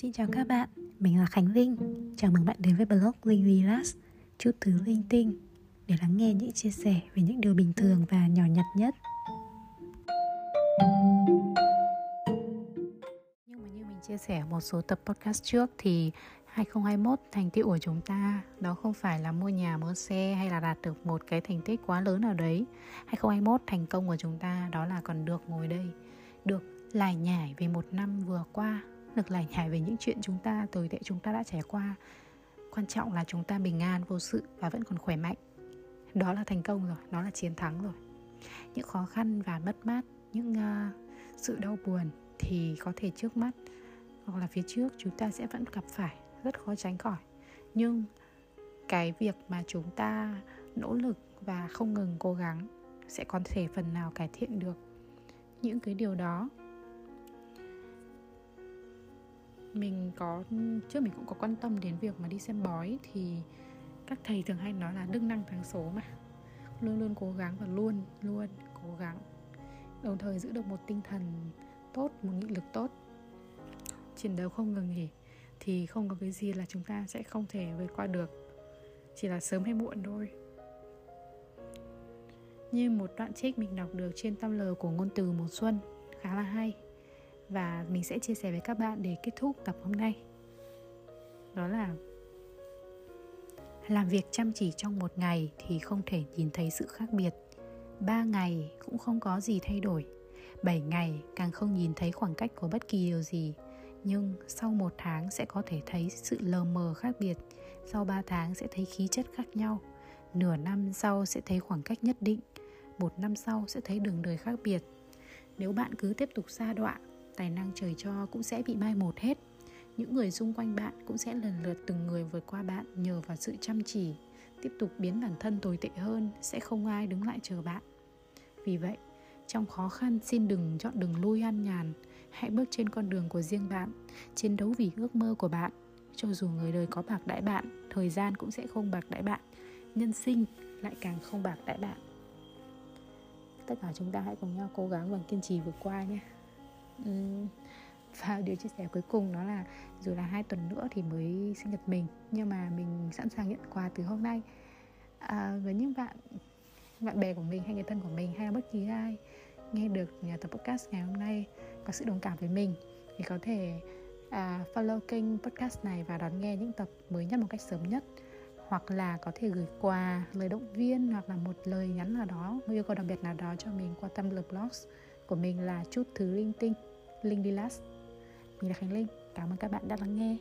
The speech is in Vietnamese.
Xin chào các bạn, mình là Khánh Linh Chào mừng bạn đến với blog Linh Relax Chút thứ linh tinh Để lắng nghe những chia sẻ về những điều bình thường và nhỏ nhặt nhất. Nhưng mà như mình chia sẻ một số tập podcast trước thì 2021 thành tựu của chúng ta đó không phải là mua nhà mua xe hay là đạt được một cái thành tích quá lớn nào đấy. 2021 thành công của chúng ta đó là còn được ngồi đây được lải nhải về một năm vừa qua được lành hài về những chuyện chúng ta tồi tệ chúng ta đã trải qua. Quan trọng là chúng ta bình an vô sự và vẫn còn khỏe mạnh. Đó là thành công rồi đó là chiến thắng rồi. Những khó khăn và mất mát những uh, sự đau buồn thì có thể trước mắt hoặc là phía trước chúng ta sẽ vẫn gặp phải rất khó tránh khỏi. Nhưng cái việc mà chúng ta nỗ lực và không ngừng cố gắng sẽ có thể phần nào cải thiện được những cái điều đó mình có, trước mình cũng có quan tâm đến việc mà đi xem bói thì các thầy thường hay nói là đức năng thắng số mà. Luôn luôn cố gắng và luôn luôn cố gắng. Đồng thời giữ được một tinh thần tốt, một nghị lực tốt. Chiến đấu không ngừng nghỉ thì không có cái gì là chúng ta sẽ không thể vượt qua được. Chỉ là sớm hay muộn thôi. Như một đoạn trích mình đọc được trên tâm lờ của ngôn từ mùa xuân, khá là hay và mình sẽ chia sẻ với các bạn để kết thúc tập hôm nay. Đó là làm việc chăm chỉ trong một ngày thì không thể nhìn thấy sự khác biệt. Ba ngày cũng không có gì thay đổi. Bảy ngày càng không nhìn thấy khoảng cách của bất kỳ điều gì. Nhưng sau một tháng sẽ có thể thấy sự lờ mờ khác biệt. Sau ba tháng sẽ thấy khí chất khác nhau. Nửa năm sau sẽ thấy khoảng cách nhất định. Một năm sau sẽ thấy đường đời khác biệt. Nếu bạn cứ tiếp tục xa đọa tài năng trời cho cũng sẽ bị mai một hết. Những người xung quanh bạn cũng sẽ lần lượt từng người vượt qua bạn nhờ vào sự chăm chỉ, tiếp tục biến bản thân tồi tệ hơn, sẽ không ai đứng lại chờ bạn. Vì vậy, trong khó khăn xin đừng chọn đường lui an nhàn, hãy bước trên con đường của riêng bạn, chiến đấu vì ước mơ của bạn. Cho dù người đời có bạc đãi bạn, thời gian cũng sẽ không bạc đãi bạn, nhân sinh lại càng không bạc đãi bạn. Tất cả chúng ta hãy cùng nhau cố gắng và kiên trì vượt qua nhé. Ừ. và điều chia sẻ cuối cùng đó là dù là hai tuần nữa thì mới sinh nhật mình nhưng mà mình sẵn sàng nhận quà từ hôm nay. À, với những bạn bạn bè của mình hay người thân của mình hay là bất kỳ ai nghe được nhà tập podcast ngày hôm nay có sự đồng cảm với mình thì có thể à, follow kênh podcast này và đón nghe những tập mới nhất một cách sớm nhất. Hoặc là có thể gửi quà lời động viên hoặc là một lời nhắn nào đó một yêu cầu đặc biệt nào đó cho mình qua Tumblr blogs của mình là chút thứ linh tinh linh đi mình là khánh linh. Cảm ơn các bạn đã lắng nghe.